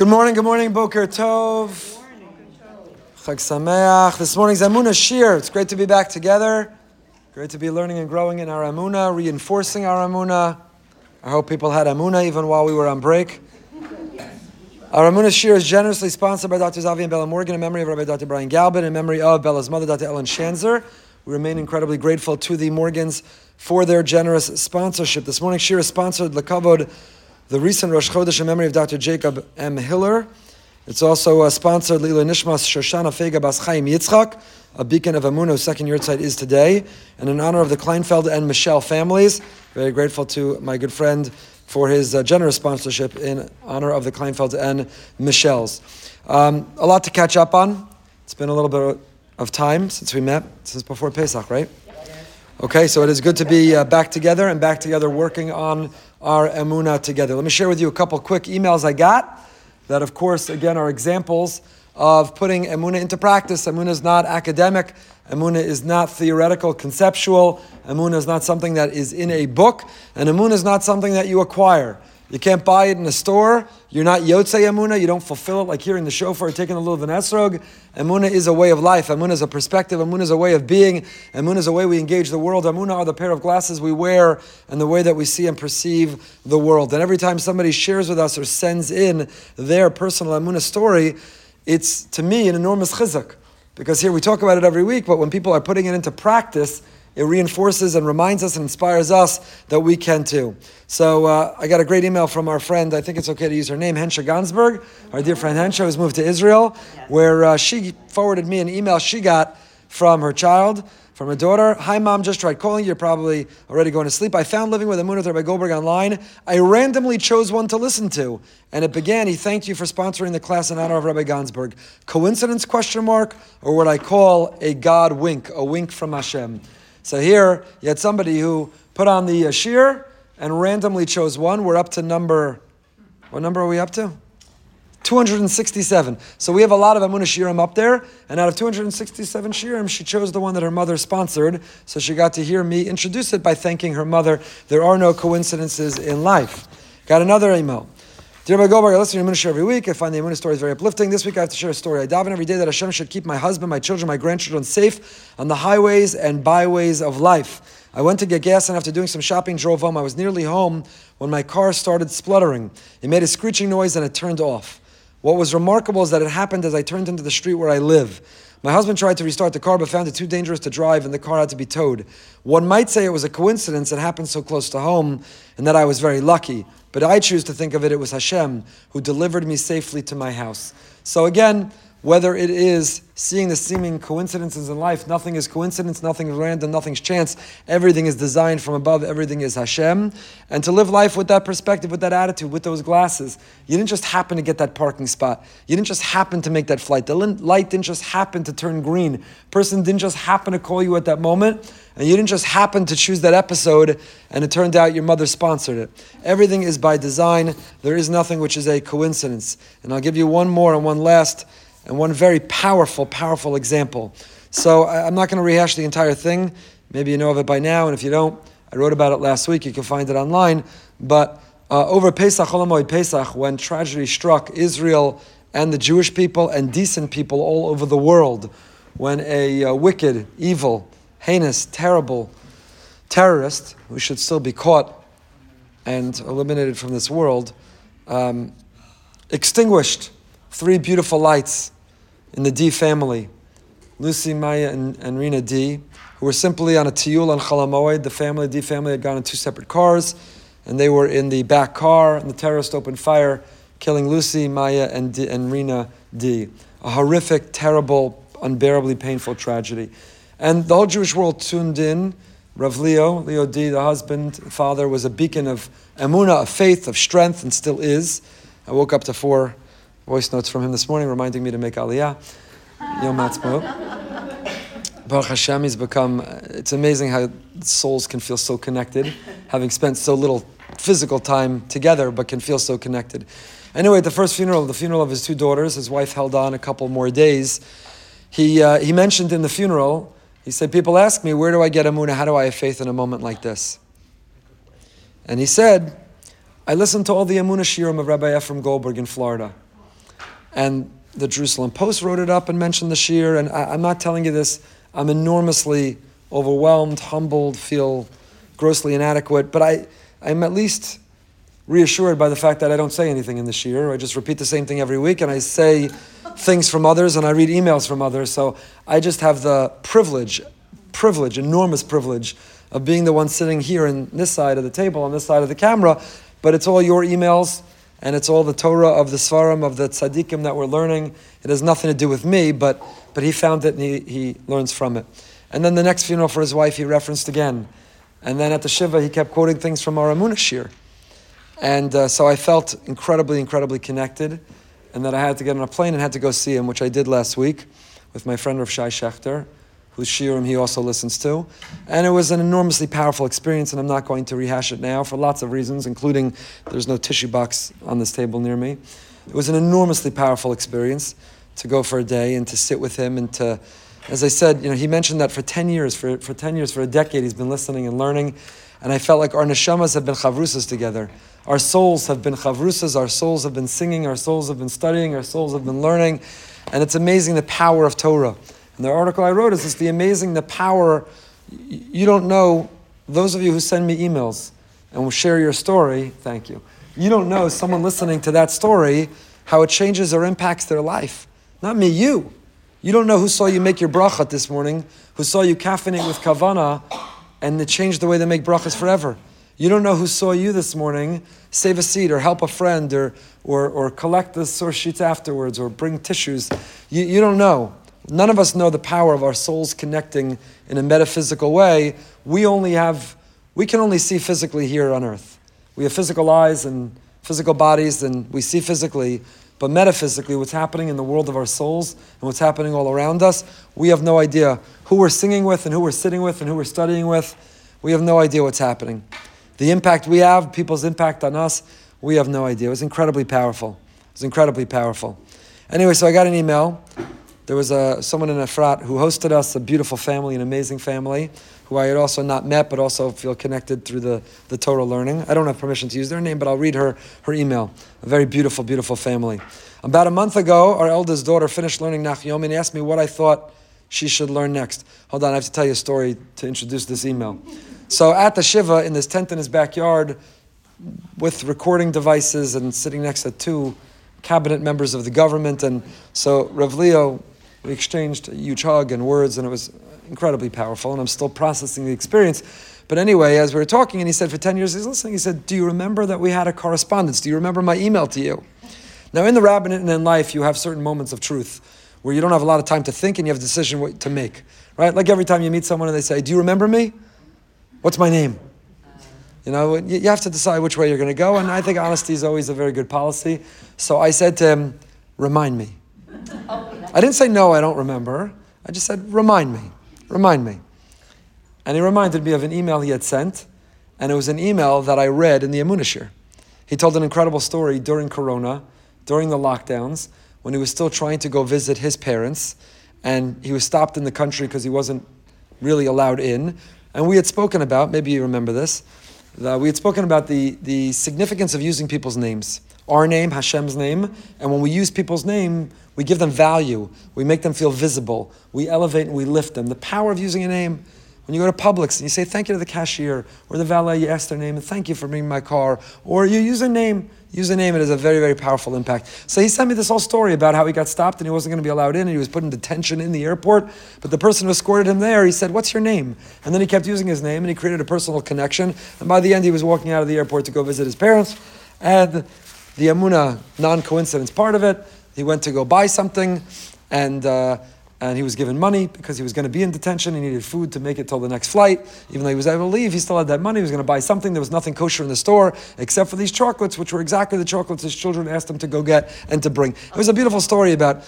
Good morning, good morning, Boker Tov. Chag Sameach. This morning's Amuna Shiur. It's great to be back together. Great to be learning and growing in our Amuna, reinforcing our Amuna. I hope people had Amuna even while we were on break. Our Amuna Shiur is generously sponsored by Dr. Zavi and Bella Morgan in memory of Rabbi Dr. Brian Galbin, in memory of Bella's mother, Dr. Ellen Shanzer. We remain incredibly grateful to the Morgans for their generous sponsorship. This morning's Shiur is sponsored Lakavod the recent Rosh Chodesh in memory of Dr. Jacob M. Hiller. It's also uh, sponsored Lila Nishmas Shoshana Fega Bas Chaim Yitzchak, a beacon of Amun, Amuno, second yahrzeit is today, and in honor of the Kleinfeld and Michelle families. Very grateful to my good friend for his uh, generous sponsorship in honor of the Kleinfelds and Michelle's. Um, a lot to catch up on. It's been a little bit of time since we met, since before Pesach, right? Okay, so it is good to be uh, back together and back together working on our emuna together. Let me share with you a couple quick emails I got that, of course, again, are examples of putting emuna into practice. Emuna is not academic. Emuna is not theoretical, conceptual. Emuna is not something that is in a book, and emuna is not something that you acquire. You can't buy it in a store. You're not Yotzei Amuna. You don't fulfill it like hearing the shofar, taking a little of esrog. Amuna is a way of life. Amuna is a perspective. Amuna is a way of being. Amuna is a way we engage the world. Amuna are the pair of glasses we wear and the way that we see and perceive the world. And every time somebody shares with us or sends in their personal Amuna story, it's to me an enormous chizuk. Because here we talk about it every week, but when people are putting it into practice, it reinforces and reminds us and inspires us that we can too. So uh, I got a great email from our friend, I think it's okay to use her name, Hensha Gansberg, our dear friend Hensha, who's moved to Israel, where uh, she forwarded me an email she got from her child, from her daughter. Hi, mom, just tried calling. You're probably already going to sleep. I found Living with Emunah Rabbi Goldberg online. I randomly chose one to listen to, and it began. He thanked you for sponsoring the class in honor of Rabbi Gansberg. Coincidence? Question mark, or what I call a God wink, a wink from Hashem. So here you had somebody who put on the uh, ashir and randomly chose one. We're up to number, what number are we up to? 267. So we have a lot of Amunah Shiurim up there, and out of 267 Shiurim, she chose the one that her mother sponsored, so she got to hear me introduce it by thanking her mother. There are no coincidences in life. Got another email. Dear Goldberg, I listen to Emunah every week. I find the Emunah stories very uplifting. This week I have to share a story. I daven every day that Hashem should keep my husband, my children, my grandchildren safe on the highways and byways of life. I went to get gas and after doing some shopping, drove home. I was nearly home when my car started spluttering. It made a screeching noise and it turned off. What was remarkable is that it happened as I turned into the street where I live. My husband tried to restart the car but found it too dangerous to drive and the car had to be towed. One might say it was a coincidence that happened so close to home and that I was very lucky. But I choose to think of it, it was Hashem who delivered me safely to my house. So again, whether it is seeing the seeming coincidences in life, nothing is coincidence, nothing is random, nothing's chance. Everything is designed from above, everything is Hashem. And to live life with that perspective, with that attitude, with those glasses. You didn't just happen to get that parking spot. You didn't just happen to make that flight. The light didn't just happen to turn green. Person didn't just happen to call you at that moment. And you didn't just happen to choose that episode and it turned out your mother sponsored it. Everything is by design. There is nothing which is a coincidence. And I'll give you one more and one last and one very powerful, powerful example. So I'm not going to rehash the entire thing. Maybe you know of it by now, and if you don't, I wrote about it last week. You can find it online. But uh, over Pesach, Cholamoid Pesach, when tragedy struck Israel and the Jewish people and decent people all over the world, when a uh, wicked, evil, heinous, terrible terrorist, who should still be caught and eliminated from this world, um, extinguished three beautiful lights in the Dee family Lucy, Maia, and, and Rina Dee, who were simply on a tiyul on Chalamoid. The family, Dee family, had gone in two separate cars, and they were in the back car, and the terrorist opened fire, killing Lucy, Maia, and, Dee, and Rina Dee. A horrific, terrible, unbearably painful tragedy. And the whole Jewish world tuned in. Rav Leo, Leo Dee, the husband, father, was a beacon of emuna, of faith, of strength, and still is. I woke up to four voice notes from him this morning reminding me to make aliyah. Yom. Baruch Hashem, he's become, it's amazing how souls can feel so connected, having spent so little physical time together, but can feel so connected. Anyway, the first funeral, the funeral of his two daughters, his wife held on a couple more days. He, uh, he mentioned in the funeral, he said, People ask me, where do I get Amunah? How do I have faith in a moment like this? And he said, I listened to all the Amunah Shiurim of Rabbi Ephraim Goldberg in Florida. And the Jerusalem Post wrote it up and mentioned the shiur. And I, I'm not telling you this. I'm enormously overwhelmed, humbled, feel grossly inadequate. But I, I'm at least reassured by the fact that I don't say anything in the shiur. I just repeat the same thing every week, and I say things from others, and I read emails from others. So I just have the privilege, privilege, enormous privilege of being the one sitting here in this side of the table, on this side of the camera. But it's all your emails and it's all the Torah of the Svarim, of the tzaddikim that we're learning. It has nothing to do with me, but, but he found it and he, he learns from it. And then the next funeral for his wife, he referenced again. And then at the Shiva, he kept quoting things from our Amunah Shiur. And uh, so I felt incredibly, incredibly connected, and that I had to get on a plane and had to go see him, which I did last week with my friend Rav Shay Schachter whose shiurim he also listens to. And it was an enormously powerful experience, and I'm not going to rehash it now for lots of reasons, including there's no tissue box on this table near me. It was an enormously powerful experience to go for a day and to sit with him and to, as I said, you know, he mentioned that for 10 years, for, for 10 years, for a decade, he's been listening and learning. And I felt like our neshamas have been chavrusas together. Our souls have been chavrusas, our souls have been singing, our souls have been studying, our souls have been learning. And it's amazing the power of Torah. And the article I wrote is just the amazing, the power. You don't know, those of you who send me emails and will share your story, thank you. You don't know someone listening to that story, how it changes or impacts their life. Not me, you. You don't know who saw you make your brachat this morning, who saw you caffeinate with kavana, and it changed the way they make brachas forever. You don't know who saw you this morning save a seat or help a friend or, or, or collect the source sheets afterwards or bring tissues. You, you don't know. None of us know the power of our souls connecting in a metaphysical way. We only have, we can only see physically here on earth. We have physical eyes and physical bodies, and we see physically, but metaphysically, what's happening in the world of our souls and what's happening all around us, we have no idea who we're singing with and who we're sitting with and who we're studying with. We have no idea what's happening. The impact we have, people's impact on us, we have no idea. It was incredibly powerful. It was incredibly powerful. Anyway, so I got an email there was a, someone in Efrat who hosted us, a beautiful family, an amazing family, who I had also not met, but also feel connected through the, the Torah learning. I don't have permission to use their name, but I'll read her, her email. A very beautiful, beautiful family. About a month ago, our eldest daughter finished learning Nach Yomi and asked me what I thought she should learn next. Hold on, I have to tell you a story to introduce this email. So at the Shiva, in this tent in his backyard, with recording devices and sitting next to two cabinet members of the government, and so Rev Leo we exchanged a huge hug and words, and it was incredibly powerful, and I'm still processing the experience. But anyway, as we were talking, and he said, for 10 years he's listening, he said, Do you remember that we had a correspondence? Do you remember my email to you? Now, in the rabbinate and in life, you have certain moments of truth where you don't have a lot of time to think and you have a decision to make, right? Like every time you meet someone and they say, Do you remember me? What's my name? You know, you have to decide which way you're going to go, and I think honesty is always a very good policy. So I said to him, Remind me. I didn't say no, I don't remember. I just said, remind me, remind me. And he reminded me of an email he had sent, and it was an email that I read in the Amunashir. He told an incredible story during Corona, during the lockdowns, when he was still trying to go visit his parents, and he was stopped in the country because he wasn't really allowed in. And we had spoken about, maybe you remember this, we had spoken about the, the significance of using people's names our name, Hashem's name, and when we use people's name, we give them value. We make them feel visible. We elevate and we lift them. The power of using a name. When you go to Publix and you say thank you to the cashier or the valet, you ask their name and thank you for bringing my car, or you use a name. Use a name, it has a very, very powerful impact. So he sent me this whole story about how he got stopped and he wasn't going to be allowed in and he was put in detention in the airport. But the person who escorted him there, he said, What's your name? And then he kept using his name and he created a personal connection. And by the end, he was walking out of the airport to go visit his parents. And the Amuna non coincidence part of it. He went to go buy something, and uh, and he was given money because he was going to be in detention. He needed food to make it till the next flight. Even though he was able to leave, he still had that money. He was going to buy something. There was nothing kosher in the store except for these chocolates, which were exactly the chocolates his children asked him to go get and to bring. It was a beautiful story about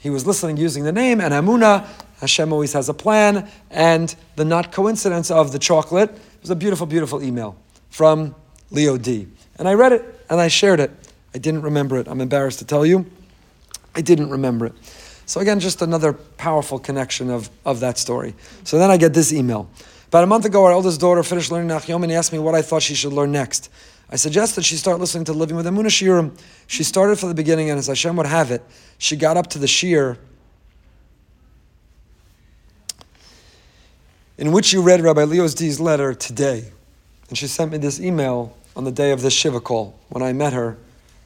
he was listening using the name and Amuna. Hashem always has a plan, and the not coincidence of the chocolate it was a beautiful, beautiful email from Leo Dee. And I read it and I shared it. I didn't remember it. I'm embarrassed to tell you. I didn't remember it. So again, just another powerful connection of, of that story. So then I get this email. About a month ago, our eldest daughter finished learning Nachyom and he asked me what I thought she should learn next. I suggested she start listening to Living with Emunah Shiurim. She started from the beginning, and as Hashem would have it, she got up to the Shiur in which you read Rabbi Leo's Dee's letter today. And she sent me this email on the day of this Shiva call when I met her.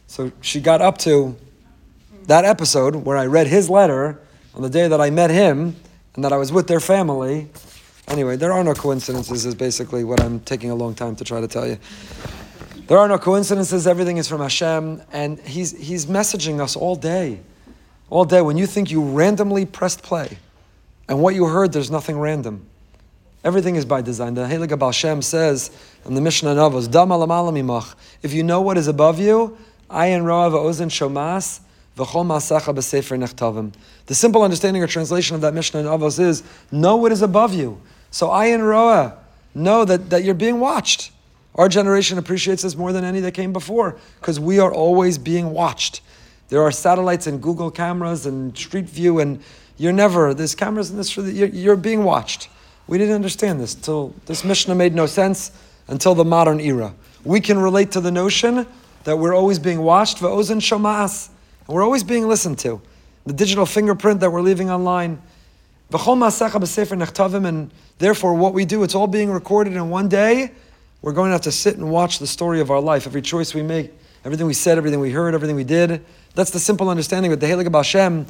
So she got up to that episode where I read his letter on the day that I met him and that I was with their family. Anyway, there are no coincidences, is basically what I'm taking a long time to try to tell you. There are no coincidences, everything is from Hashem, and He's, he's messaging us all day. All day. When you think you randomly pressed play, and what you heard, there's nothing random. Everything is by design. The Helig Baal Shem says in the Mishnah Novos, Dam. If you know what is above you, ayin roa v'ozen shomas The simple understanding or translation of that Mishnah in Avos is, know what is above you. So ayin roa, know that, that you're being watched. Our generation appreciates this more than any that came before, because we are always being watched. There are satellites and Google cameras and Street View, and you're never, there's cameras in this, you're, you're being watched. We didn't understand this till this Mishnah made no sense until the modern era. We can relate to the notion that we're always being watched, v'ozen shomas, and we're always being listened to. The digital fingerprint that we're leaving online, and therefore what we do, it's all being recorded, and one day we're going to have to sit and watch the story of our life, every choice we make, everything we said, everything we heard, everything we did. That's the simple understanding. But the Helig Baal Shem,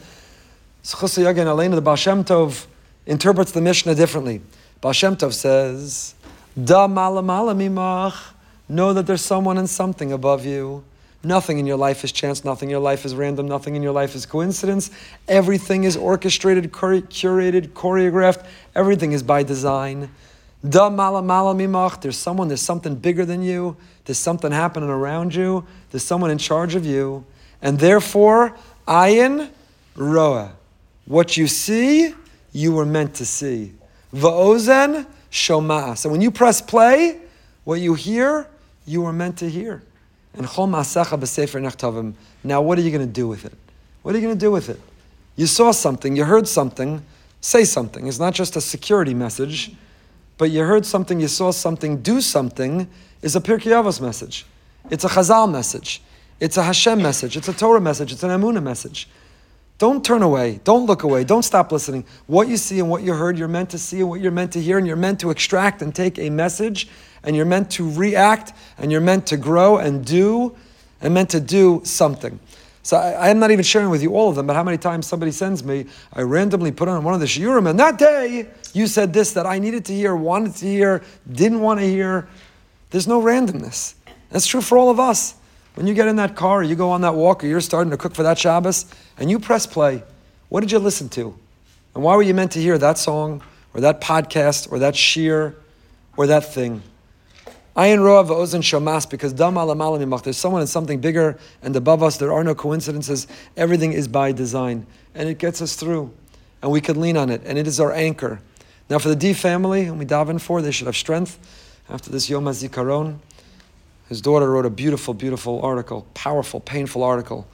the Baal Shem Tov, interprets the Mishnah differently. Baal Shem Tov says, Da mimach. Know that there's someone and something above you. Nothing in your life is chance, nothing in your life is random, nothing in your life is coincidence. Everything is orchestrated, curated, choreographed. Everything is by design. Da malamala mimach. There's someone, there's something bigger than you. There's something happening around you. There's someone in charge of you. And therefore, ayin roa. What you see you were meant to see. Va'ozen shoma. So when you press play, what you hear, you were meant to hear. And chol masacha b'sefer nechtavim. Now what are you going to do with it? What are you going to do with it? You saw something, you heard something, say something. It's not just a security message, but you heard something, you saw something, do something is a Pirkei Avos message. It's a Chazal message. It's a Hashem message. It's a Torah message. It's an Amunah message. Don't turn away. Don't look away. Don't stop listening. What you see and what you heard, you're meant to see and what you're meant to hear, and you're meant to extract and take a message, and you're meant to react, and you're meant to grow and do, and meant to do something. So I, am not even sharing with you all of them, but how many times somebody sends me, I randomly put on one of the shiurim, and that day you said this that I needed to hear, wanted to hear, didn't want to hear. There's no randomness. That's true for all of us. When you get in that car, or you go on that walk, or you're starting to cook for that Shabbos, and you press play, what did you listen to? And why were you meant to hear that song, or that podcast, or that shiur, or that thing? Ayin roa v'ozen shamas, because dam alam there's someone and something bigger and above us. There are no coincidences. Everything is by design. And it gets us through. And we can lean on it. And it is our anchor. Now for the Dee family, and we daven for, they should have strength after this Yom HaZikaron. His daughter wrote a beautiful, beautiful article, powerful, painful article.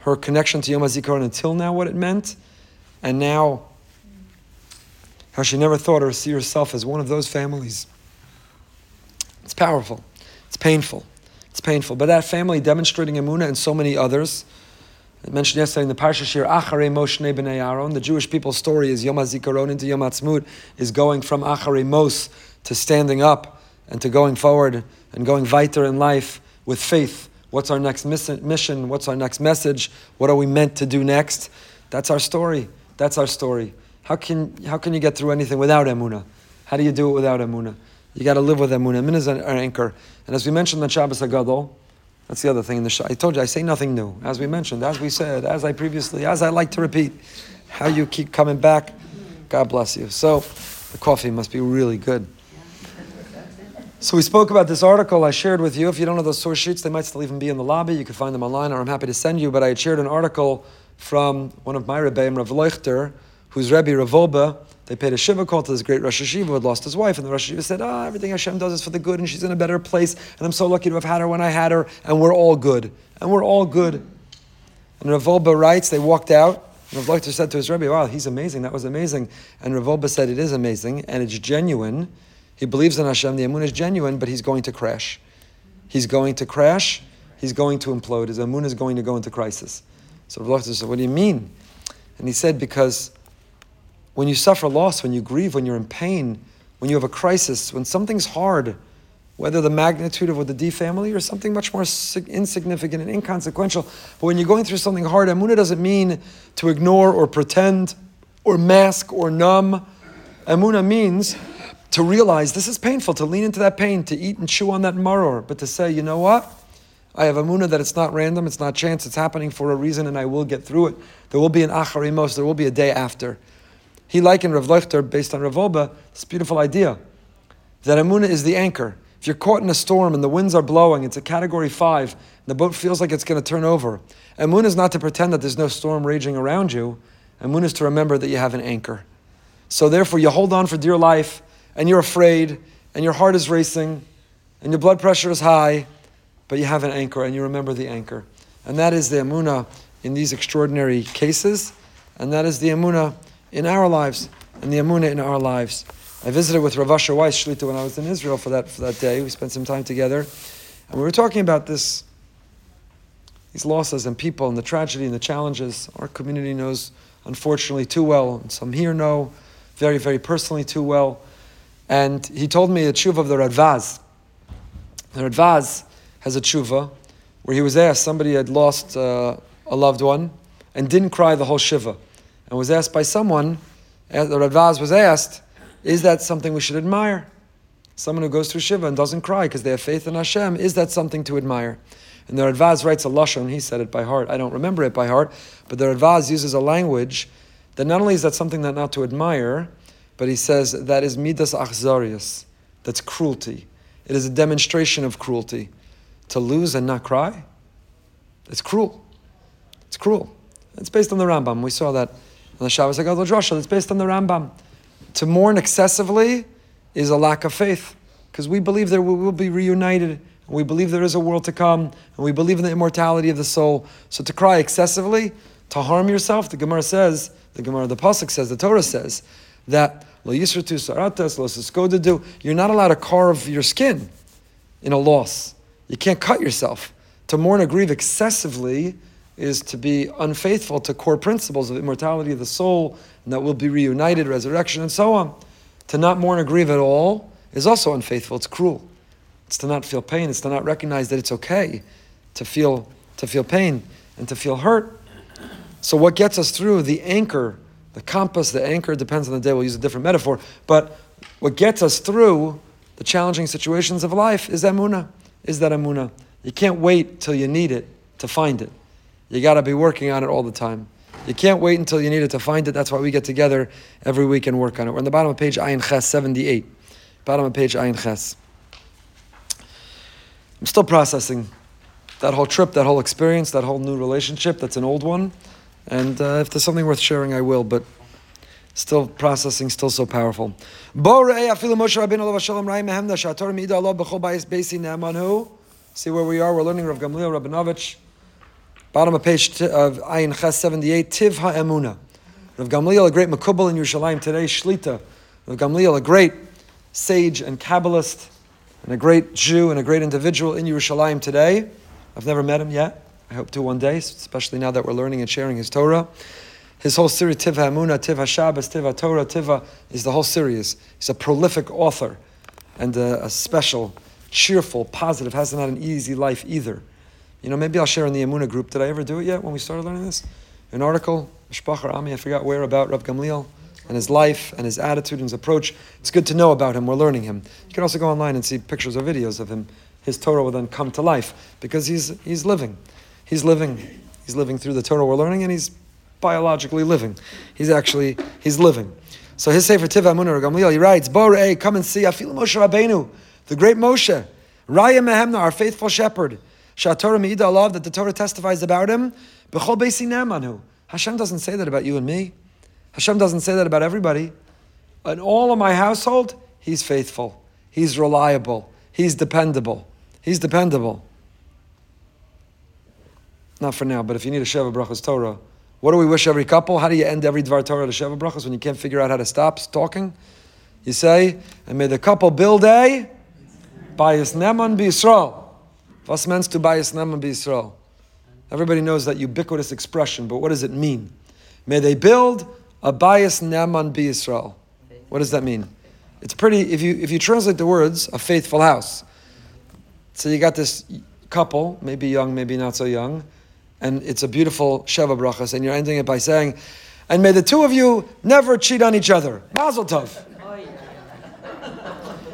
Her connection to Yom HaZikaron until now, what it meant, and now how she never thought or see herself as one of those families. It's powerful. It's painful. It's painful. But that family demonstrating Emunah and so many others. I mentioned yesterday in the Parsha Shiur, Acharei Moshe B'nai Aaron. The Jewish people's story is Yom HaZikaron into Yom HaTzmut, is going from Acharei Mos to standing up and to going forward and going weiter in life with faith. What's our next mission? What's our next message? What are we meant to do next? That's our story. That's our story. How can, how can you get through anything without Emunah? How do you do it without Emunah? You got to live with Emunah. Emunah is our anchor. And as we mentioned on Shabbos Hagadol, that's the other thing in the I told you, I say nothing new. As we mentioned, as we said, as I previously, as I like to repeat, how you keep coming back, God bless you. So, the coffee must be really good. So we spoke about this article I shared with you. If you don't know those source sheets, they might still even be in the lobby. You can find them online, or I'm happy to send you. But I had shared an article from one of my rebbeim, Rav Leuchter, whose Rebbe Rav they paid a shiva call to this great Rosh Yeshiva who had lost his wife, and the Rosh Yeshiva said, "Ah, oh, everything Hashem does is for the good, and she's in a better place, and I'm so lucky to have had her when I had her, and we're all good, and we're all good." And Rav writes, they walked out. And Rav Leuchter said to his Rebbe, "Wow, he's amazing. That was amazing." And Rav said, "It is amazing, and it's genuine." He believes in Hashem, the Emun is genuine, but he's going to crash. he's going to crash, he's going to implode, his Amun is going to go into crisis. So Rav said, What do you mean? And he said, Because when you suffer loss, when you grieve, when you're in pain, when you have a crisis, when something's hard, whether the magnitude of what the Dee family or something much more insignificant and inconsequential. But when you're going through something hard, Amunah doesn't mean to ignore or pretend or mask or numb. Amunah means to realize this is painful, to lean into that pain, to eat and chew on that maror, but to say, you know what? I have Amunah that it's not random, it's not chance, it's happening for a reason, and I will get through it. There will be an acharimos, there will be a day after. He likened Rav Leuchter, based on Rav this beautiful idea that Amunah is the anchor. If you're caught in a storm and the winds are blowing, it's a category five, and the boat feels like it's going to turn over. Amun is not to pretend that there's no storm raging around you. Amun is to remember that you have an anchor. So therefore, you hold on for dear life, and you're afraid, and your heart is racing, and your blood pressure is high, but you have an anchor, and you remember the anchor. And that is the Amunah in these extraordinary cases, and that is the Amunah in our lives, and the Amunah in our lives. I visited with Rav Asher Weiss Shlita when I was in Israel for that, for that day. We spent some time together. And we were talking about this, these losses and people and the tragedy and the challenges. Our community knows, unfortunately, too well. And some here know very, very personally too well. And he told me a tshuva of the Radvaz. The Radvaz has a tshuva where he was asked, somebody had lost uh, a loved one and didn't cry the whole shiva. And was asked by someone, the Radvaz was asked, is that something we should admire? Someone who goes through Shiva and doesn't cry because they have faith in Hashem, is that something to admire? And the Radvaz writes a Lashon, he said it by heart. I don't remember it by heart, but the Radvaz uses a language that not only is that something that not to admire, but he says that is midas achzarius, that's cruelty. It is a demonstration of cruelty. To lose and not cry, it's cruel. It's cruel. It's based on the Rambam. We saw that on the Shabbos Hagadol Drasha. It's based on the Rambam to mourn excessively is a lack of faith because we believe that we will be reunited we believe there is a world to come and we believe in the immortality of the soul. So to cry excessively, to harm yourself, the Gemara says, the Gemara, the Pasuk says, the Torah says that lo you're not allowed to carve your skin in a loss. You can't cut yourself. To mourn or grieve excessively is to be unfaithful to core principles of immortality of the soul and that we'll be reunited, resurrection, and so on. To not mourn or grieve at all is also unfaithful. It's cruel. It's to not feel pain. It's to not recognize that it's okay to feel to feel pain and to feel hurt. So what gets us through the anchor, the compass, the anchor depends on the day. We'll use a different metaphor, but what gets us through the challenging situations of life is emuna. Is that emuna? You can't wait till you need it to find it. You got to be working on it all the time. You can't wait until you need it to find it. That's why we get together every week and work on it. We're on the bottom of page Ayin Ches 78. Bottom of page Ayin Ches. I'm still processing that whole trip, that whole experience, that whole new relationship. That's an old one. And uh, if there's something worth sharing, I will. But still processing, still so powerful. See where we are. We're learning Rav Gamliel Rabinovich. Bottom of page t- of Ayin Ches 78, Tiv HaEmuna. Rav Gamliel, a great Makubal in Yerushalayim today, Shlita. Rav Gamliel, a great sage and Kabbalist, and a great Jew and a great individual in Yerushalayim today. I've never met him yet. I hope to one day, especially now that we're learning and sharing his Torah. His whole series, Tiv HaEmuna, Tiv HaShabbos, Tiv HaTorah, Tiva, is the whole series. He's a prolific author and a, a special, cheerful, positive, has not had an easy life either. You know, maybe I'll share in the Amuna group. Did I ever do it yet when we started learning this? An article, Shpachar Ami, I forgot where, about Rav Gamliel and his life and his attitude and his approach. It's good to know about him. We're learning him. You can also go online and see pictures or videos of him. His Torah will then come to life because he's, he's living. He's living. He's living through the Torah we're learning and he's biologically living. He's actually, he's living. So his Sefer Tiv Amunah Gamliel, he writes, Borei, come and see, Afil Moshe Rabbeinu, the great Moshe, Raya Mehemna, our faithful shepherd. Shatorah Meida Allah, that the Torah testifies about him. B'chol Beisinamanu. Hashem doesn't say that about you and me. Hashem doesn't say that about everybody. In all of my household, He's faithful. He's reliable. He's dependable. He's dependable. Not for now, but if you need a Sheva Brachas Torah, what do we wish every couple? How do you end every Dvar Torah to Sheva Brachas when you can't figure out how to stop talking? You say, and may the couple build a Bayis Neman B'Yisrael. Was meinst du Bayis Neman B'Yisrael? Everybody knows that ubiquitous expression, but what does it mean? May they build a Bayis Neman B'Yisrael. What does that mean? It's pretty, if you, if you translate the words, a faithful house. So you got this couple, maybe young, maybe not so young, and it's a beautiful Sheva Brachas, and you're ending it by saying, and may the two of you never cheat on each other. Mazel Tov.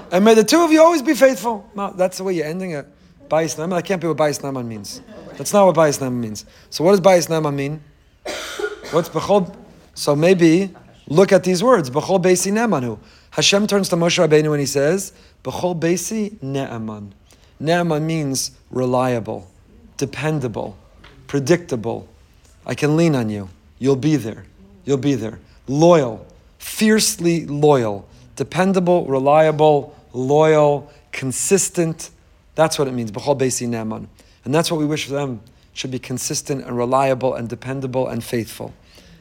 and may the two of you always be faithful. No, that's the way you're ending it. Bayis Naman, I can't be what Bayis Naman means. That's not what Bayis Naman means. So what does Bayis Naman mean? What's Bechol? So maybe look at these words. Bechol Beisi Ne'amanu. Hashem turns to Moshe Rabbeinu and he says, Bechol Beisi Ne'aman. Ne'aman means reliable, dependable, predictable. I can lean on you. You'll be there. You'll be there. Loyal, fiercely loyal, dependable, reliable, loyal, consistent. That's what it means. B'chol Beisi Ne'aman. And that's what we wish for them. Should be consistent and reliable and dependable and faithful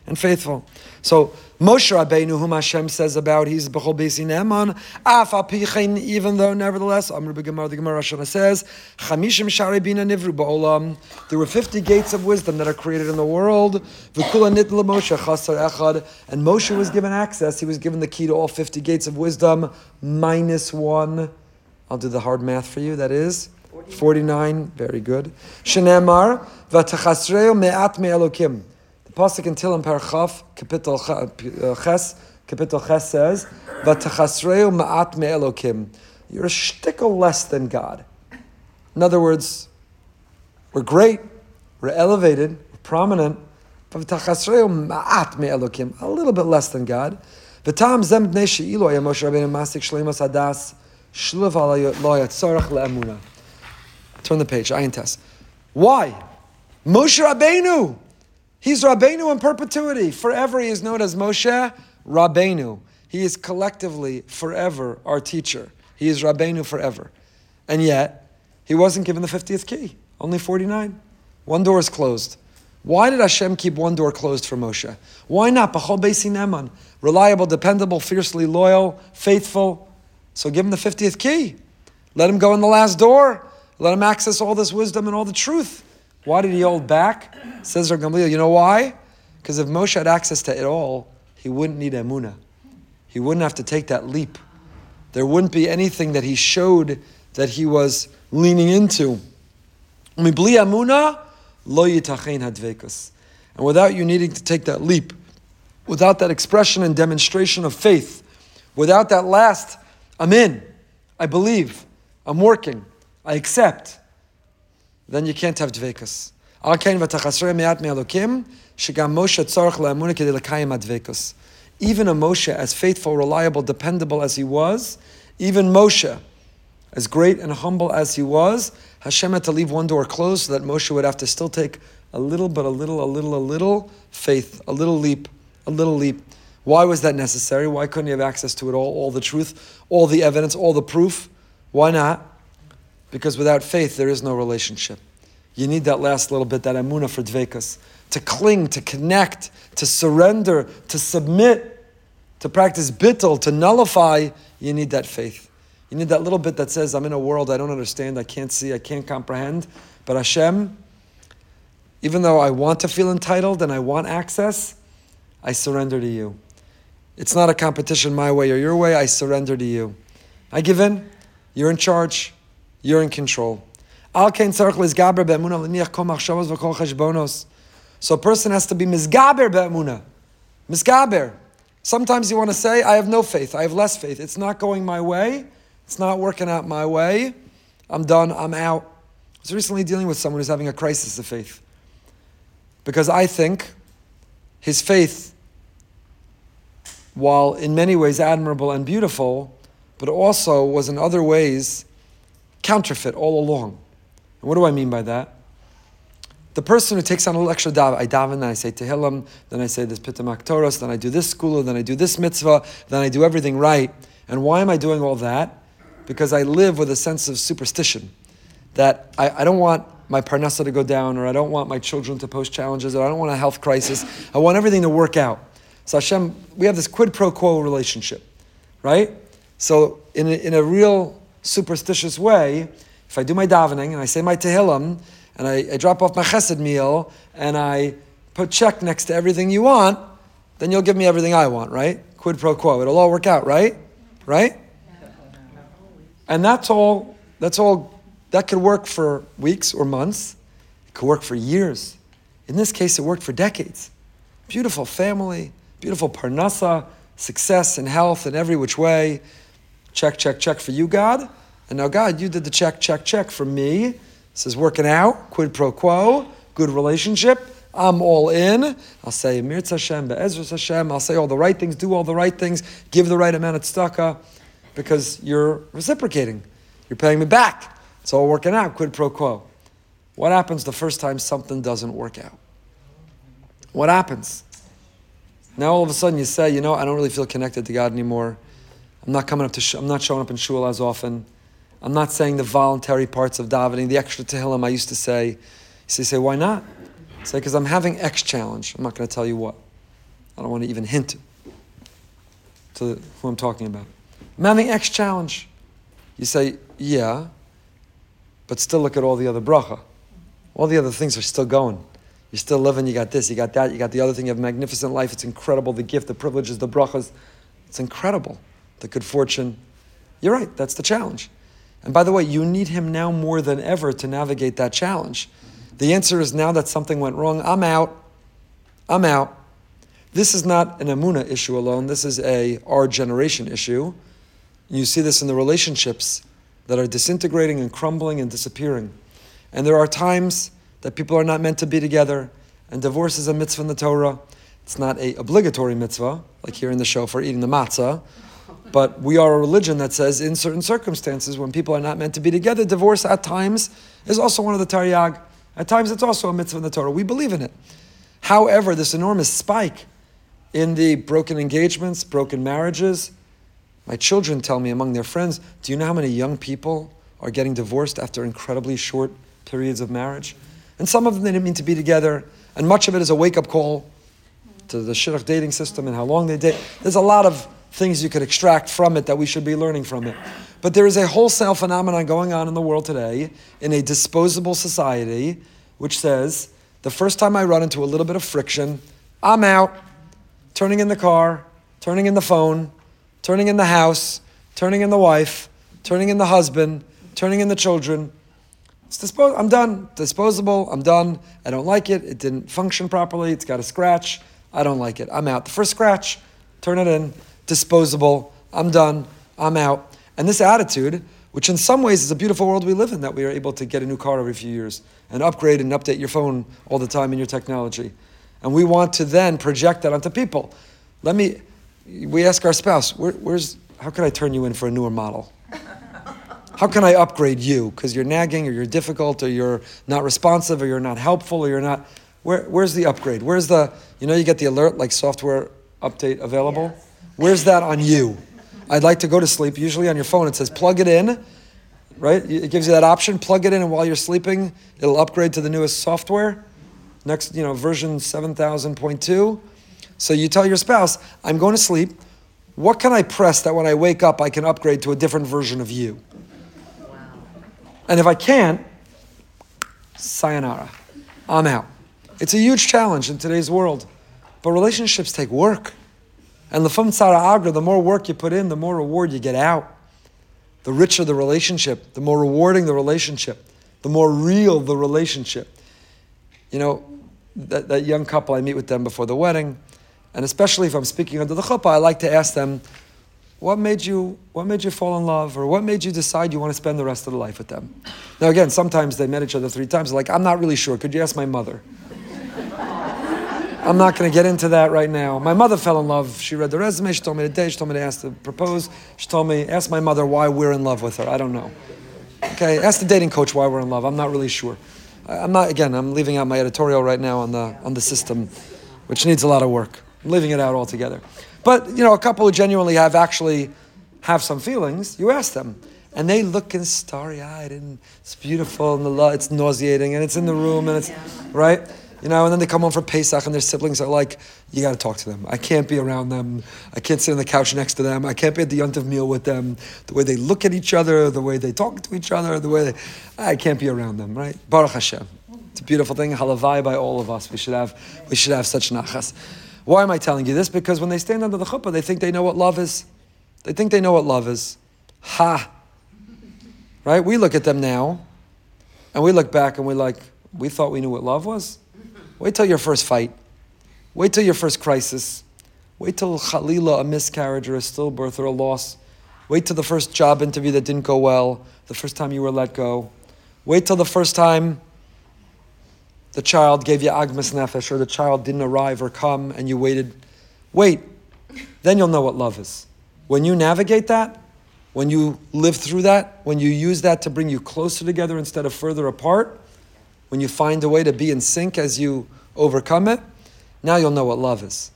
and faithful. So Moshe Rabbeinu, whom Hashem says about, he's b'chol beisi ne'eman, af even though nevertheless, Amr b'gemar, the Gemara Shana says, chamishim shari bina nivru ba'olam, there were 50 gates of wisdom that are created in the world, v'kula nit Moshe chasar echad, and Moshe was given access, he was given the key to all 50 gates of wisdom, minus one. I'll do the hard math for you, that is 49, very good. Shenemar, v'tachasreo me'at me'elokim. Pasuk in Tilim Parachaf, Kapitel uh, Ches, Kapitel Ches says, "Vatachasreu ma'at me'elokim." You're a shtickle less than God. In other words, we're great, we're elevated, we're prominent, but v'tachasreu ma'at me'elokim, a little bit less than God. V'tam zem bnei she'ilo ya Moshe Rabbeinu masik shleimas hadas shluv lo yatzorach le'emuna. Turn the page, ayin Tes. Why? Moshe Rabbeinu He's Rabbeinu in perpetuity. Forever he is known as Moshe Rabbeinu. He is collectively forever our teacher. He is Rabbeinu forever. And yet, he wasn't given the 50th key. Only 49. One door is closed. Why did Hashem keep one door closed for Moshe? Why not? B'chol Beisi Neman. Reliable, dependable, fiercely loyal, faithful. So give him the 50th key. Let him go in the last door. Let him access all this wisdom and all the truth. Why did he hold back? Says Rav Gamliel, you know why? Because if Moshe had access to it all, he wouldn't need Emunah. He wouldn't have to take that leap. There wouldn't be anything that he showed that he was leaning into. And without you needing to take that leap, without that expression and demonstration of faith, without that last, I'm in, I believe, I'm working, I accept, then you can't have dvekas. Even a Moshe, as faithful, reliable, dependable as he was, even Moshe, as great and humble as he was, Hashem had to leave one door closed so that Moshe would have to still take a little, but a little, a little, a little faith, a little leap, a little leap. Why was that necessary? Why couldn't he have access to it all, all the truth, all the evidence, all the proof? Why not? Because without faith, there is no relationship. You need that last little bit, that amuna for dvekas, to cling, to connect, to surrender, to submit, to practice bittul, to nullify. You need that faith. You need that little bit that says, I'm in a world I don't understand, I can't see, I can't comprehend, but Hashem, even though I want to feel entitled and I want access, I surrender to you. It's not a competition my way or your way, I surrender to you. I give in, you're in charge. You're in control. So a person has to be mizgaber be'emuna. Mizgaber. Sometimes you want to say, I have no faith, I have less faith. It's not going my way, it's not working out my way. I'm done, I'm out. I was recently dealing with someone who's having a crisis of faith. Because I think his faith, while in many ways admirable and beautiful, but also was in other ways counterfeit all along. And what do I mean by that? The person who takes on a little extra daven, I daven, then I say Tehillim, then I say this Pitamak Torah, then I do this school, then I do this mitzvah, then I do everything right. And why am I doing all that? Because I live with a sense of superstition that I, I don't want my parnasa to go down, or I don't want my children to post challenges, or I don't want a health crisis. I want everything to work out. So Hashem, we have this quid pro quo relationship, right? So in a, in a real superstitious way, if I do my davening and I say my tehillim and I, I drop off my chesed meal and I put check next to everything you want, then you'll give me everything I want, right? Quid pro quo. It'll all work out, right? Right? And that's all, that's all, that could work for weeks or months. It could work for years. In this case, it worked for decades. Beautiful family, beautiful parnasa, success and health in every which way. Check, check, check for you, God. And now, God, you did the check, check, check for me. This is working out, quid pro quo, good relationship. I'm all in. I'll say Mirz Hashem, Be'ezras Hashem. I'll say all the right things, do all the right things, give the right amount of tzedakah, because you're reciprocating. You're paying me back. It's all working out, quid pro quo. What happens the first time something doesn't work out? What happens? Now all of a sudden you say, you know, I don't really feel connected to God anymore. I'm not coming up to, sh- I'm not showing up in shul as often. I'm not saying the voluntary parts of davening, the extra tehillim I used to say. You say, say why not? Say, because I'm having X challenge. I'm not going to tell you what. I don't want to even hint to who I'm talking about. I'm having X challenge. You say, yeah, but still look at all the other bracha. All the other things are still going. You're still living, you got this, you got that, you got the other thing, you have magnificent life, it's incredible, the gift, the privileges, the brachas. It's incredible. The good fortune. You're right, that's the challenge. And by the way, you need him now more than ever to navigate that challenge. The answer is now that something went wrong, I'm out. I'm out. This is not an Amuna issue alone, this is a our generation issue. You see this in the relationships that are disintegrating and crumbling and disappearing. And there are times that people are not meant to be together, and divorce is a mitzvah in the Torah. It's not a obligatory mitzvah, like here in the shofar eating the matzah, but we are a religion that says in certain circumstances when people are not meant to be together, divorce at times is also one of the taryag. At times it's also a mitzvah in the Torah. We believe in it. However, this enormous spike in the broken engagements, broken marriages, my children tell me among their friends, do you know how many young people are getting divorced after incredibly short periods of marriage? And some of them they didn't mean to be together, and much of it is a wake up call to the shidduch dating system and how long they date. There's a lot of things you could extract from it that we should be learning from it. But there is a wholesale phenomenon going on in the world today in a disposable society which says the first time I run into a little bit of friction, I'm out, turning in the car, turning in the phone, turning in the house, turning in the wife, turning in the husband, turning in the children. It's dispos- I'm done. Disposable. I'm done. I don't like it. It didn't function properly. It's got a scratch. I don't like it. I'm out. The first scratch, turn it in. Disposable. I'm done. I'm out. And this attitude, which in some ways is a beautiful world we live in, that we are able to get a new car every few years and upgrade and update your phone all the time in your technology. And we want to then project that onto people. Let me, we ask our spouse, Where, where's, how can I turn you in for a newer model? How can I upgrade you? Because you're nagging or you're difficult or you're not responsive or you're not helpful or you're not. Where, where's the upgrade? Where's the, you know, you get the alert like software update available? Yes. Where's that on you? I'd like to go to sleep. Usually on your phone it says plug it in, right? It gives you that option. Plug it in, and while you're sleeping, it'll upgrade to the newest software. Next, you know, version 7000.2. So you tell your spouse, I'm going to sleep. What can I press that when I wake up I can upgrade to a different version of you? And if I can't, sayonara. I'm out. It's a huge challenge in today's world. But relationships take work. And the fum tzara agra, the more work you put in, the more reward you get out. The richer the relationship, the more rewarding the relationship, the more real the relationship. You know, that, that young couple, I meet with them before the wedding, and especially if I'm speaking under the chuppah, I like to ask them, what made you what made you fall in love? Or what made you decide you want to spend the rest of the life with them? Now again sometimes they met each other three times. Like i'm not really sure. Could you ask my mother i'm not going to get into that right now. My mother fell in love. She read the resume. She told me to date she told me to ask to propose. She told me ask my mother why we're in love with her. I don't know. Okay ask the dating coach why we're in love. I'm not really sure. I'm not again i'm leaving out my editorial right now on the on the system which needs a lot of work. I'm leaving it out altogether. But you know, a couple who genuinely have actually have some feelings, you ask them, and they look and starry-eyed, and it's beautiful, and the lo- it's nauseating, and it's in the room, and it's right. You know, and then they come home for Pesach and their siblings are like, you got to talk to them. I can't be around them. I can't sit on the couch next to them. I can't be at the Yontiv meal with them. The way they look at each other, the way they talk to each other, the way they, I can't be around them, right? Baruch Hashem. It's a beautiful thing. Halavai by all of us. We should have, we should have such nachas. Why am I telling you this? Because when they stand under the chuppah, they think they know what love is. They think they know what love is. Ha! Right? We look at them now, and we look back and we're like, we thought we knew what love was? Wait till your first fight. Wait till your first crisis. Wait till Khalila, a miscarriage or a stillbirth or a loss. Wait till the first job interview that didn't go well, the first time you were let go. Wait till the first time the child gave you agmas nefesh or the child didn't arrive or come and you waited. Wait, then you'll know what love is. When you navigate that, when you live through that, when you use that to bring you closer together instead of further apart, when you find a way to be in sync as you overcome it, now you'll know what love is.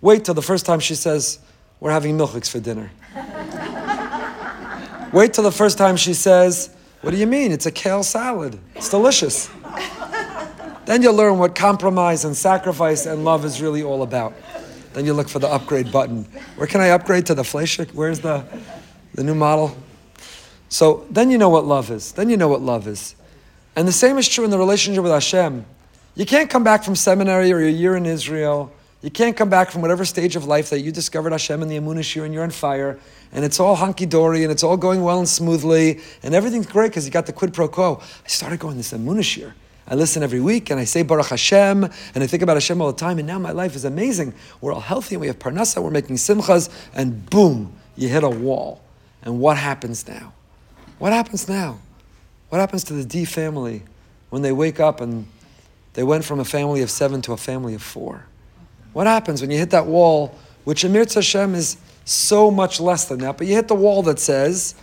Wait till the first time she says, We're having milchiks for dinner. Wait till the first time she says, What do you mean? It's a kale salad. It's delicious. then you'll learn what compromise and sacrifice and love is really all about. Then you look for the upgrade button. Where can I upgrade to the fleishik? Where's the, the new model? So then you know what love is. Then you know what love is. And the same is true in the relationship with Hashem. You can't come back from seminary or a year in Israel. You can't come back from whatever stage of life that you discovered Hashem in the Emunah Shiur and you're on fire and it's all hunky dory and it's all going well and smoothly and everything's great because you got the quid pro quo. I started going this Emunah Shiur. I listen every week and I say Baruch Hashem and I think about Hashem all the time and now my life is amazing. We're all healthy and we have parnasa, we're making simchas and boom, you hit a wall. And what happens now? What happens now? What happens to the Dee family when they wake up and they went from a family of seven to a family of four? What happens when you hit that wall, which Amir Hashem is so much less than that, but you hit the wall that says,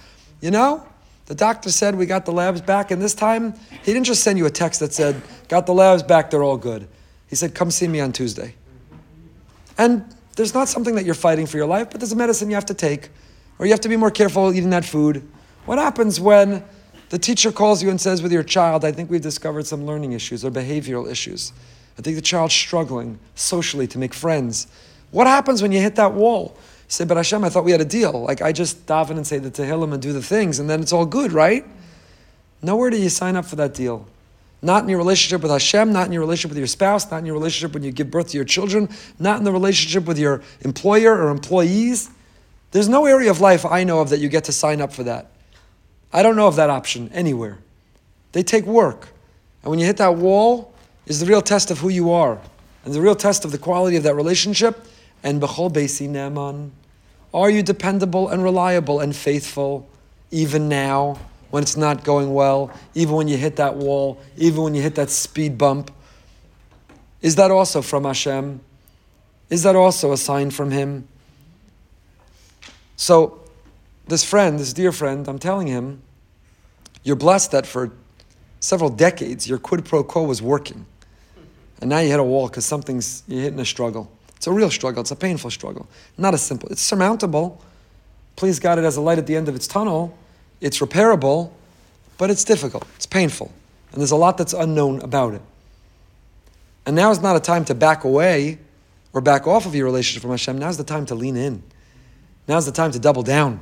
you know, the doctor said we got the labs back, and this time he didn't just send you a text that said, got the labs back, they're all good. He said, come see me on Tuesday. And there's not something that you're fighting for your life, but there's a medicine you have to take, or you have to be more careful eating that food. What happens when the teacher calls you and says, with your child, I think we've discovered some learning issues or behavioral issues. I think the child's struggling socially to make friends. What happens when you hit that wall? You say, but Hashem, I thought we had a deal. Like I just daven and say the Tehillim and do the things, and then it's all good, right? Nowhere do you sign up for that deal. Not in your relationship with Hashem, not in your relationship with your spouse, not in your relationship when you give birth to your children, not in the relationship with your employer or employees. There's no area of life I know of that you get to sign up for that. I don't know of that option anywhere. They take work. And when you hit that wall, is the real test of who you are. And the real test of the quality of that relationship. And b'chol beisi neman. Are you dependable and reliable and faithful even now when it's not going well, even when you hit that wall, even when you hit that speed bump? Is that also from Hashem? Is that also a sign from Him? So this friend, this dear friend, I'm telling him, you're blessed that for several decades your quid pro quo was working. And now you hit a wall because something's, you're hitting a struggle. It's a real struggle, it's a painful struggle. Not as simple. It's surmountable. Please God, it has a light at the end of its tunnel. It's repairable, but it's difficult. It's painful. And there's a lot that's unknown about it. And now is not a time to back away or back off of your relationship from Hashem. Now's the time to lean in. Now's the time to double down.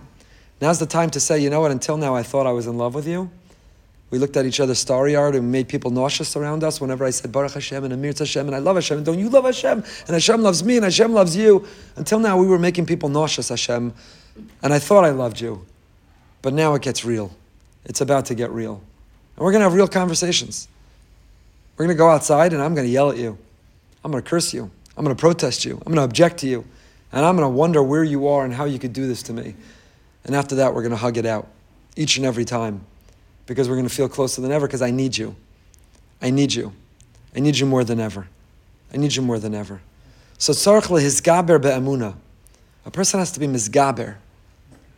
Now's the time to say, you know what, until now I thought I was in love with you. We looked at each other's starry yard and made people nauseous around us whenever I said Baruch Hashem and Amir Hashem and I love Hashem and don't you love Hashem and Hashem loves me and Hashem loves you. Until now we were making people nauseous, Hashem, and I thought I loved you. But now it gets real. It's about to get real. And we're going to have real conversations. We're going to go outside and I'm going to yell at you. I'm going to curse you. I'm going to protest you. I'm going to object to you. And I'm going to wonder where you are and how you could do this to me. And after that, we're going to hug it out each and every time because we're going to feel closer than ever because I need you. I need you. I need you more than ever. I need you more than ever. So tzarech lehisgaber be'amuna. A person has to be misgaber.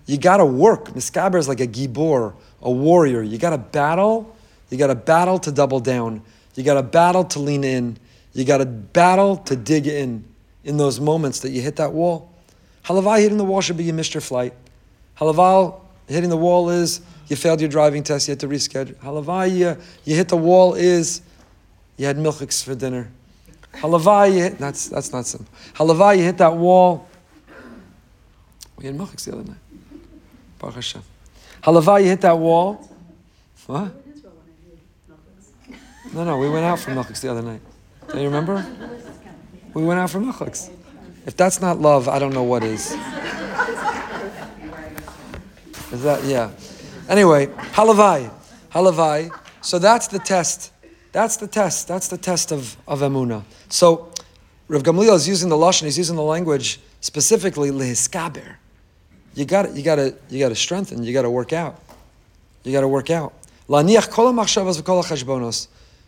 You got to work. Misgaber is like a gibor, a warrior. You got to battle. You got to battle to double down. You got to battle to lean in. You got to battle to dig in. In those moments that you hit that wall, halavai hitting the wall should be your Mr. Flight. Halaval, hitting the wall is you failed your driving test, you had to reschedule. Halavai, you, you hit the wall is you had milchiks for dinner. Halavai, you hit, that's, that's not simple. Halavai, you hit that wall. We had milchiks the other night. Baruch Hashem. Halavai, you hit that wall. What? No, no, we went out for milchiks the other night. Do you remember? We went out for milchiks. If that's not love, I don't know what is. Is that, yeah. Anyway, halavai. Halavai. So that's the test. That's the test. That's the test of, of emuna. So Rav Gamliel is using the lashon. He's using the language specifically lehisgaber. You got to you got to you got to strengthen. You got to work out. You got to work out.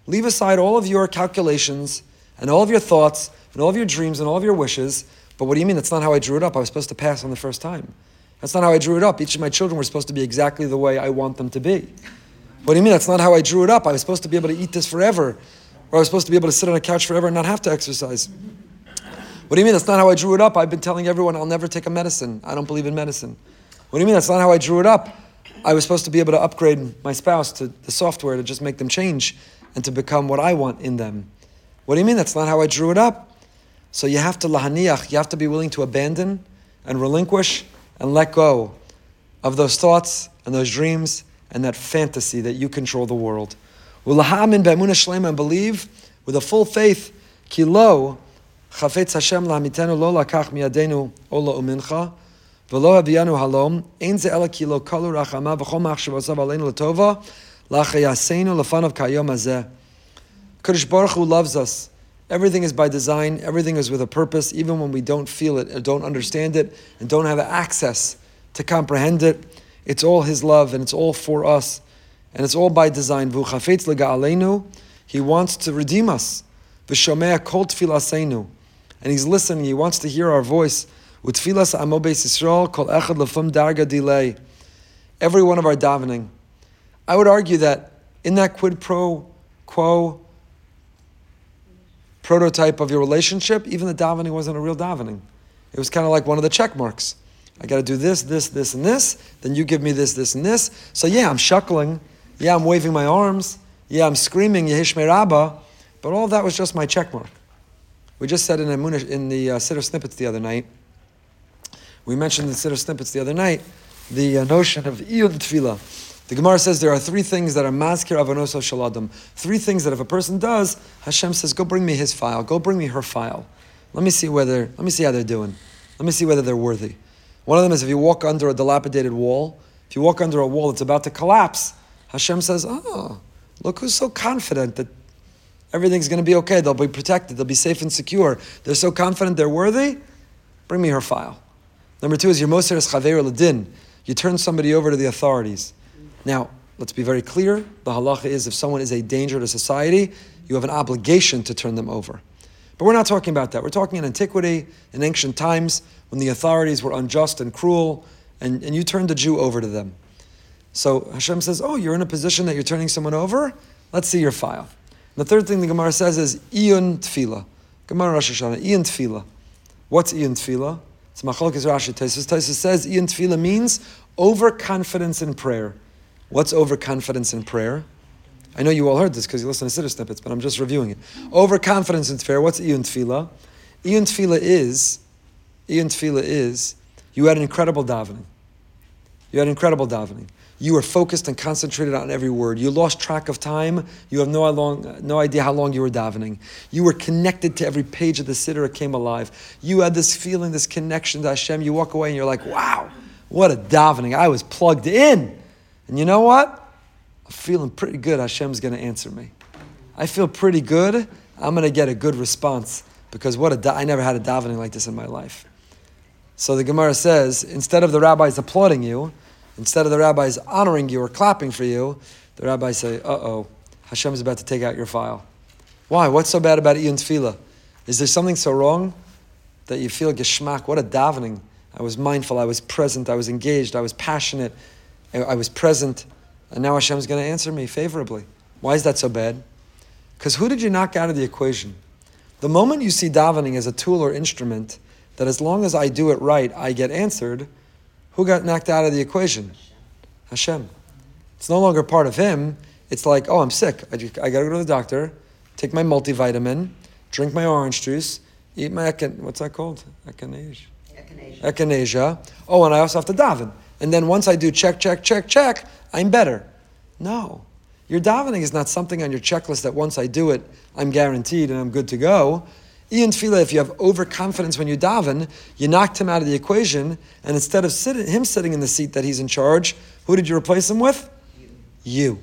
Leave aside all of your calculations and all of your thoughts and all of your dreams and all of your wishes. But what do you mean? That's not how I drew it up. I was supposed to pass on the first time. That's not how I drew it up. Each of my children were supposed to be exactly the way I want them to be. What do you mean? That's not how I drew it up. I was supposed to be able to eat this forever, or I was supposed to be able to sit on a couch forever and not have to exercise. What do you mean? That's not how I drew it up. I've been telling everyone I'll never take a medicine. I don't believe in medicine. What do you mean? That's not how I drew it up. I was supposed to be able to upgrade my spouse to the software to just make them change and to become what I want in them. What do you mean? That's not how I drew it up. So you have to lahaniach, you have to be willing to abandon and relinquish and let go of those thoughts and those dreams and that fantasy that you control the world. Ulahamin be'emunah shlema and believe with a full faith, kilo chafetz Hashem lamitenu lo lakach miadenu ola umincha v'lo haviyanu halom ein ze ela kilo kalu rachama v'chol machshavasav aleinu latova lachayasenu lefanav kayom hazeh. Kadosh Baruch Hu loves us. Everything is by design. Everything is with a purpose, even when we don't feel it or don't understand it and don't have access to comprehend it. It's all His love and it's all for us. And it's all by design. He wants to redeem us. And He's listening. He wants to hear our voice. Every one of our davening. I would argue that in that quid pro quo prototype of your relationship, even the davening wasn't a real davening. It was kind of like one of the check marks. I got to do this, this, this, and this. Then you give me this, this, and this. So yeah, I'm shuckling. Yeah, I'm waving my arms. Yeah, I'm screaming Yehei Shmei Rabbah. But all that was just my check mark. We just said in, in the uh, Siddur snippets the other night, we mentioned in the Siddur snippets the other night, the uh, notion of Iyun Tefillah. The Gemara says there are three things that are maskir avonos shaladam. Three things that if a person does, Hashem says, "Go bring me his file. Go bring me her file. Let me see whether. Let me see how they're doing. Let me see whether they're worthy." One of them is if you walk under a dilapidated wall. If you walk under a wall that's about to collapse, Hashem says, "Oh, look who's so confident that everything's going to be okay. They'll be protected. They'll be safe and secure. They're so confident they're worthy. Bring me her file." Number two is your moser is chaver ladin. You turn somebody over to the authorities. Now, let's be very clear. The halacha is if someone is a danger to society, you have an obligation to turn them over. But we're not talking about that. We're talking in antiquity, in ancient times, when the authorities were unjust and cruel, and, and you turned a Jew over to them. So Hashem says, Oh, you're in a position that you're turning someone over? Let's see your file. And the third thing the Gemara says is Iyun Tfila. Gemara Rosh Hashanah, Iyun Tfila. What's Iyun Tfila? It's Machalokes Rashi. Taisus says Iyun Tfila means overconfidence in prayer. What's overconfidence in prayer? I know you all heard this because you listen to Siddur snippets, but I'm just reviewing it. Overconfidence in prayer. What's Iyun Tefillah? Iyun Tefillah is, Iyun Tefillah is, you had an incredible davening. You had an incredible davening. You were focused and concentrated on every word. You lost track of time. You have no, long, no idea how long you were davening. You were connected to every page of the Siddur. It came alive. You had this feeling, this connection to Hashem. You walk away and you're like, wow, what a davening. I was plugged in. And you know what? I'm feeling pretty good. Hashem's going to answer me. I feel pretty good. I'm going to get a good response because what a da- I never had a davening like this in my life. So the Gemara says instead of the rabbis applauding you, instead of the rabbis honoring you or clapping for you, the rabbis say, "Uh oh, Hashem's about to take out your file." Why? What's so bad about Iyun Tefillah? Is there something so wrong that you feel geschmack? What a davening! I was mindful. I was present. I was engaged. I was passionate. I was present, and now Hashem's going to answer me favorably. Why is that so bad? Because who did you knock out of the equation? The moment you see davening as a tool or instrument, that as long as I do it right, I get answered, who got knocked out of the equation? Hashem. It's no longer part of Him. It's like, oh, I'm sick. I, I got to go to the doctor. take my multivitamin, drink my orange juice, eat my echin- what's that called? Echinacea. Echinacea. Echinacea. Oh, and I also have to daven. And then once I do check, check, check, check, I'm better. No. Your davening is not something on your checklist that once I do it, I'm guaranteed and I'm good to go. Iyun Tefillah, if you have overconfidence when you daven, you knocked him out of the equation, and instead of him sitting in the seat that he's in charge, who did you replace him with? You.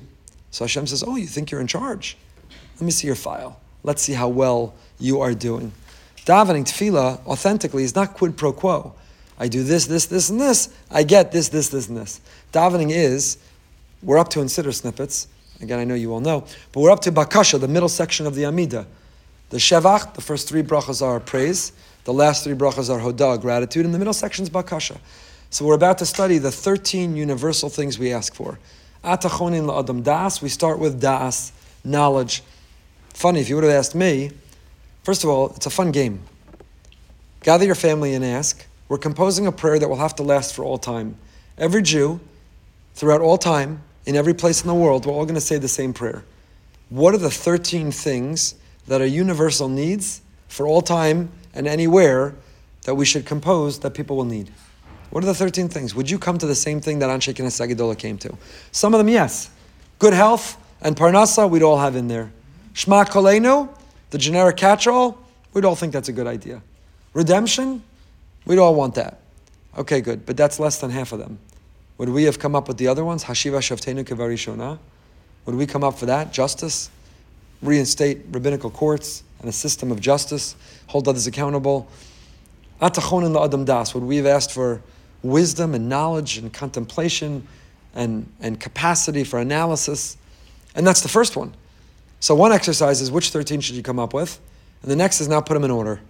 So Hashem says, Oh, you think you're in charge? Let me see your file. Let's see how well you are doing. Davening tefillah authentically is not quid pro quo. I do this, this, this, and this. I get this, this, this, and this. Davening is, we're up to in siddur snippets. Again, I know you all know, but we're up to bakasha, the middle section of the Amida. The shevach, the first three brachas are praise. The last three brachas are hodah, gratitude, and the middle section is bakasha. So we're about to study the 13 universal things we ask for. Atachonin la'adam das. We start with das, knowledge. Funny, if you would have asked me, first of all, it's a fun game. Gather your family and ask. We're composing a prayer that will have to last for all time. Every Jew, throughout all time, in every place in the world, we're all going to say the same prayer. What are the 13 things that are universal needs for all time and anywhere that we should compose that people will need? What are the 13 things? Would you come to the same thing that Anshe Gedola came to? Some of them, yes. Good health and Parnasa, we'd all have in there. Shema Kolenu, the generic catch-all, we'd all think that's a good idea. Redemption, we'd all want that. Okay, good, but that's less than half of them. Would we have come up with the other ones? Hashiva Shavtenu Kevarishona? Would we come up for that? Justice? Reinstate rabbinical courts and a system of justice? Hold others accountable? Atachonin la'adam das. Would we have asked for wisdom and knowledge and contemplation and, and capacity for analysis? And that's the first one. So one exercise is which 13 should you come up with? And the next is now put them in order.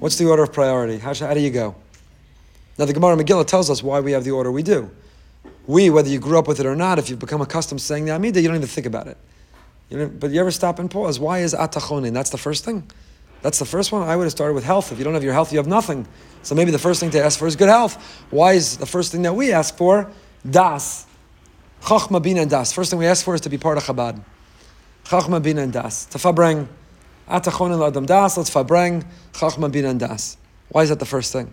What's the order of priority? How, how do you go? Now the Gemara Megillah tells us why we have the order we do. We, whether you grew up with it or not, if you've become accustomed to saying the Amidah, you don't even think about it. You but you ever stop and pause? Why is atachonin? That's the first thing. That's the first one. I would have started with health. If you don't have your health, you have nothing. So maybe the first thing to ask for is good health. Why is the first thing that we ask for das? Chachma bin and das. First thing we ask for is to be part of Chabad. Chachma bin and das. To fabreng. L'adam das. Let's fabreng. Chachma bin and das. Why is that the first thing?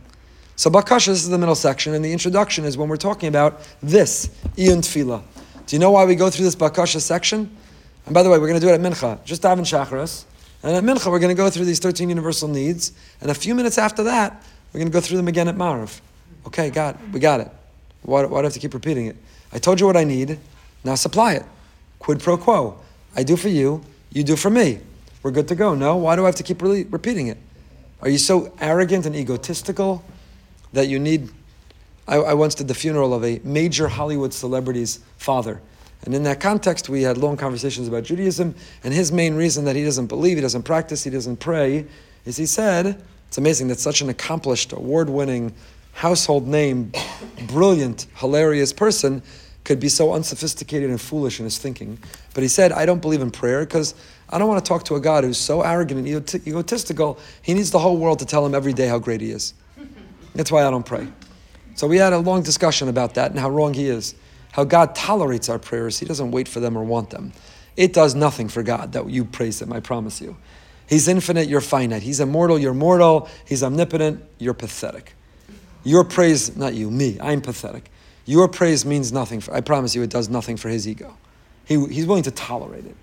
So Bakasha, this is the middle section, and the introduction is when we're talking about this, Iyun Tfila. Do you know why we go through this Bakasha section? And by the way, we're going to do it at Mincha, just daven Shachris. And at Mincha, we're going to go through these 13 universal needs. And a few minutes after that, we're going to go through them again at Marav. Okay, got it. We got it. Why, why do I have to keep repeating it? I told you what I need. Now supply it. Quid pro quo. I do for you. You do for me. We're good to go. No? Why do I have to keep really repeating it? Are you so arrogant and egotistical that you need? I, I once did the funeral of a major Hollywood celebrity's father. And in that context, we had long conversations about Judaism. And his main reason that he doesn't believe, he doesn't practice, he doesn't pray, is he said, it's amazing that such an accomplished, award winning, household name, brilliant, hilarious person could be so unsophisticated and foolish in his thinking. But he said, I don't believe in prayer because I don't want to talk to a God who's so arrogant and egotistical, he needs the whole world to tell him every day how great he is. That's why I don't pray. So we had a long discussion about that and how wrong he is. How God tolerates our prayers. He doesn't wait for them or want them. It does nothing for God that you praise him, I promise you. He's infinite, you're finite. He's immortal, you're mortal. He's omnipotent, you're pathetic. Your praise, not you, me, I'm pathetic. Your praise means nothing. For, I promise you, it does nothing for his ego. He, he's willing to tolerate it.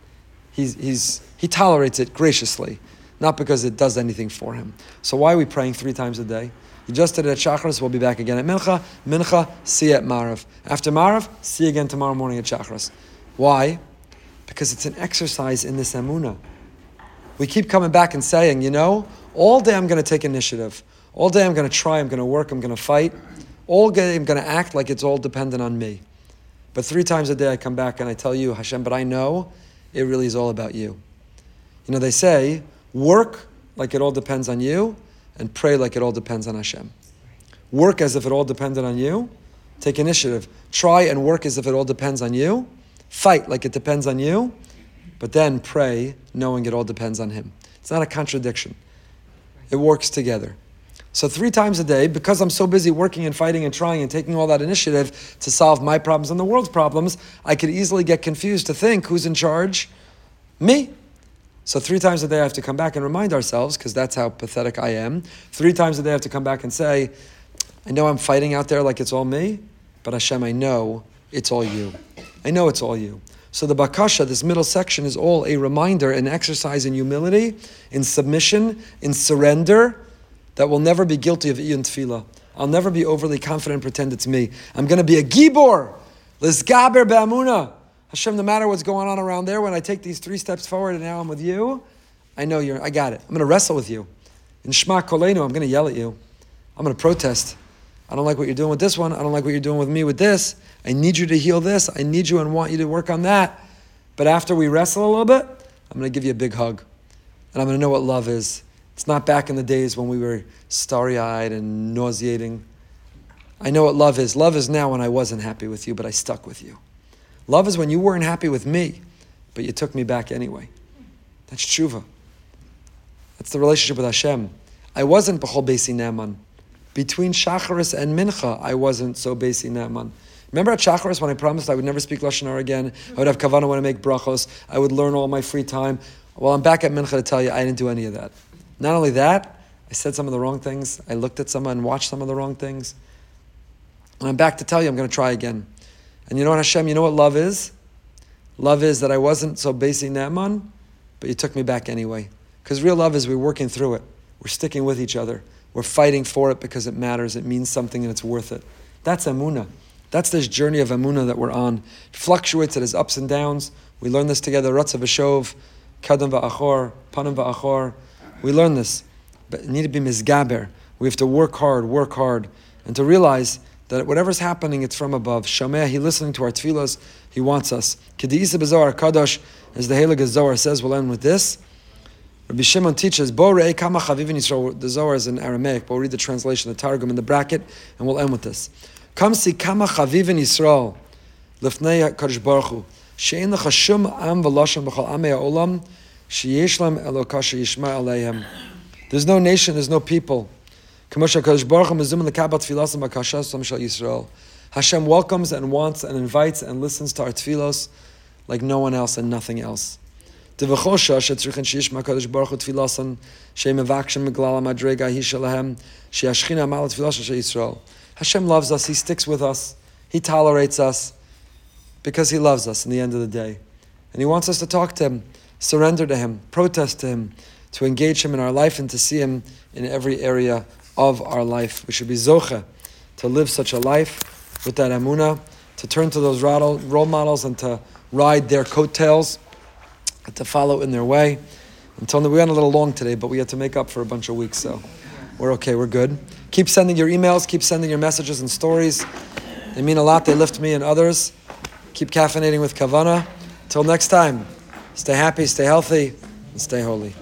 He's, he's, he tolerates it graciously, not because it does anything for him. So why are we praying three times a day? You just did it at Shachris, we'll be back again at Mincha. Mincha, see you at Marav. After Marav, see you again tomorrow morning at Shachris. Why? Because it's an exercise in this Emunah. We keep coming back and saying, you know, all day I'm going to take initiative. All day I'm going to try, I'm going to work, I'm going to fight. All day I'm going to act like it's all dependent on me. But three times a day I come back and I tell you, Hashem, but I know it really is all about you. You know, they say, work like it all depends on you, and pray like it all depends on Hashem. Work as if it all depended on you. Take initiative. Try and work as if it all depends on you. Fight like it depends on you. But then pray knowing it all depends on Him. It's not a contradiction. It works together. So three times a day, because I'm so busy working and fighting and trying and taking all that initiative to solve my problems and the world's problems, I could easily get confused to think who's in charge? Me. So three times a day I have to come back and remind ourselves, because that's how pathetic I am. Three times a day I have to come back and say, I know I'm fighting out there like it's all me, but Hashem, I know it's all you. I know it's all you. So the Bakasha, this middle section, is all a reminder, an exercise in humility, in submission, in surrender, that will never be guilty of Iyun Tefillah. I'll never be overly confident and pretend it's me. I'm going to be a Gibor, Lizgaber Be'amuna. Hashem, no matter what's going on around there, when I take these three steps forward and now I'm with you, I know you're, I got it. I'm going to wrestle with you. In Shema Kolenu, I'm going to yell at you. I'm going to protest. I don't like what you're doing with this one. I don't like what you're doing with me with this. I need you to heal this. I need you and want you to work on that. But after we wrestle a little bit, I'm going to give you a big hug. And I'm going to know what love is. It's not back in the days when we were starry eyed and nauseating. I know what love is. Love is now when I wasn't happy with you, but I stuck with you. Love is when you weren't happy with me, but you took me back anyway. That's tshuva. That's the relationship with Hashem. I wasn't b'chol besi ne'man. Between Shacharis and Mincha, I wasn't so besi ne'man. Remember at Shacharis when I promised I would never speak Lashon Hara again? I would have kavanah when I make brachos. I would learn all my free time. Well, I'm back at Mincha to tell you I didn't do any of that. Not only that, I said some of the wrong things. I looked at someone and watched some of the wrong things. And I'm back to tell you I'm going to try again. And you know what, Hashem, you know what love is? Love is that I wasn't so basing that Naaman, but you took me back anyway. Because real love is we're working through it. We're sticking with each other. We're fighting for it because it matters. It means something and it's worth it. That's Amuna. That's this journey of Amuna that we're on. It fluctuates, it has ups and downs. We learn this together. Ratza v'shov, kadam va'achor, panim va'achor. We learn this. But it need to be mizgaber. We have to work hard, work hard, and to realize that whatever's happening, it's from above. Shameh, he listening to our tefillas, he wants us. Kedisa B'Zohar Kadosh, as the Halig Zohar says, we'll end with this. Rabbi Shimon teaches, Bo re'e kama chavivin Yisrael, the Zohar is in Aramaic, but we'll read the translation, the Targum in the bracket, and we'll end with this. Come see kama chavivin Yisrael, lifnei HaKadosh Baruch Hu, she'en lecha shum am v'lashon b'chol amei ha'olam, There's no nation, there's no people. Hashem welcomes and wants and invites and listens to our tefillos like no one else and nothing else. Hashem loves us, He sticks with us, He tolerates us because He loves us in the end of the day. And He wants us to talk to Him, surrender to Him, protest to Him, to engage Him in our life and to see Him in every area of our life. We should be zocha to live such a life with that amuna, to turn to those role models and to ride their coattails, to follow in their way. Until we went a little long today, but we had to make up for a bunch of weeks, so we're okay, we're good. Keep sending your emails, keep sending your messages and stories. They mean a lot, they lift me and others. Keep caffeinating with Kavana. Till next time, stay happy, stay healthy, and stay holy.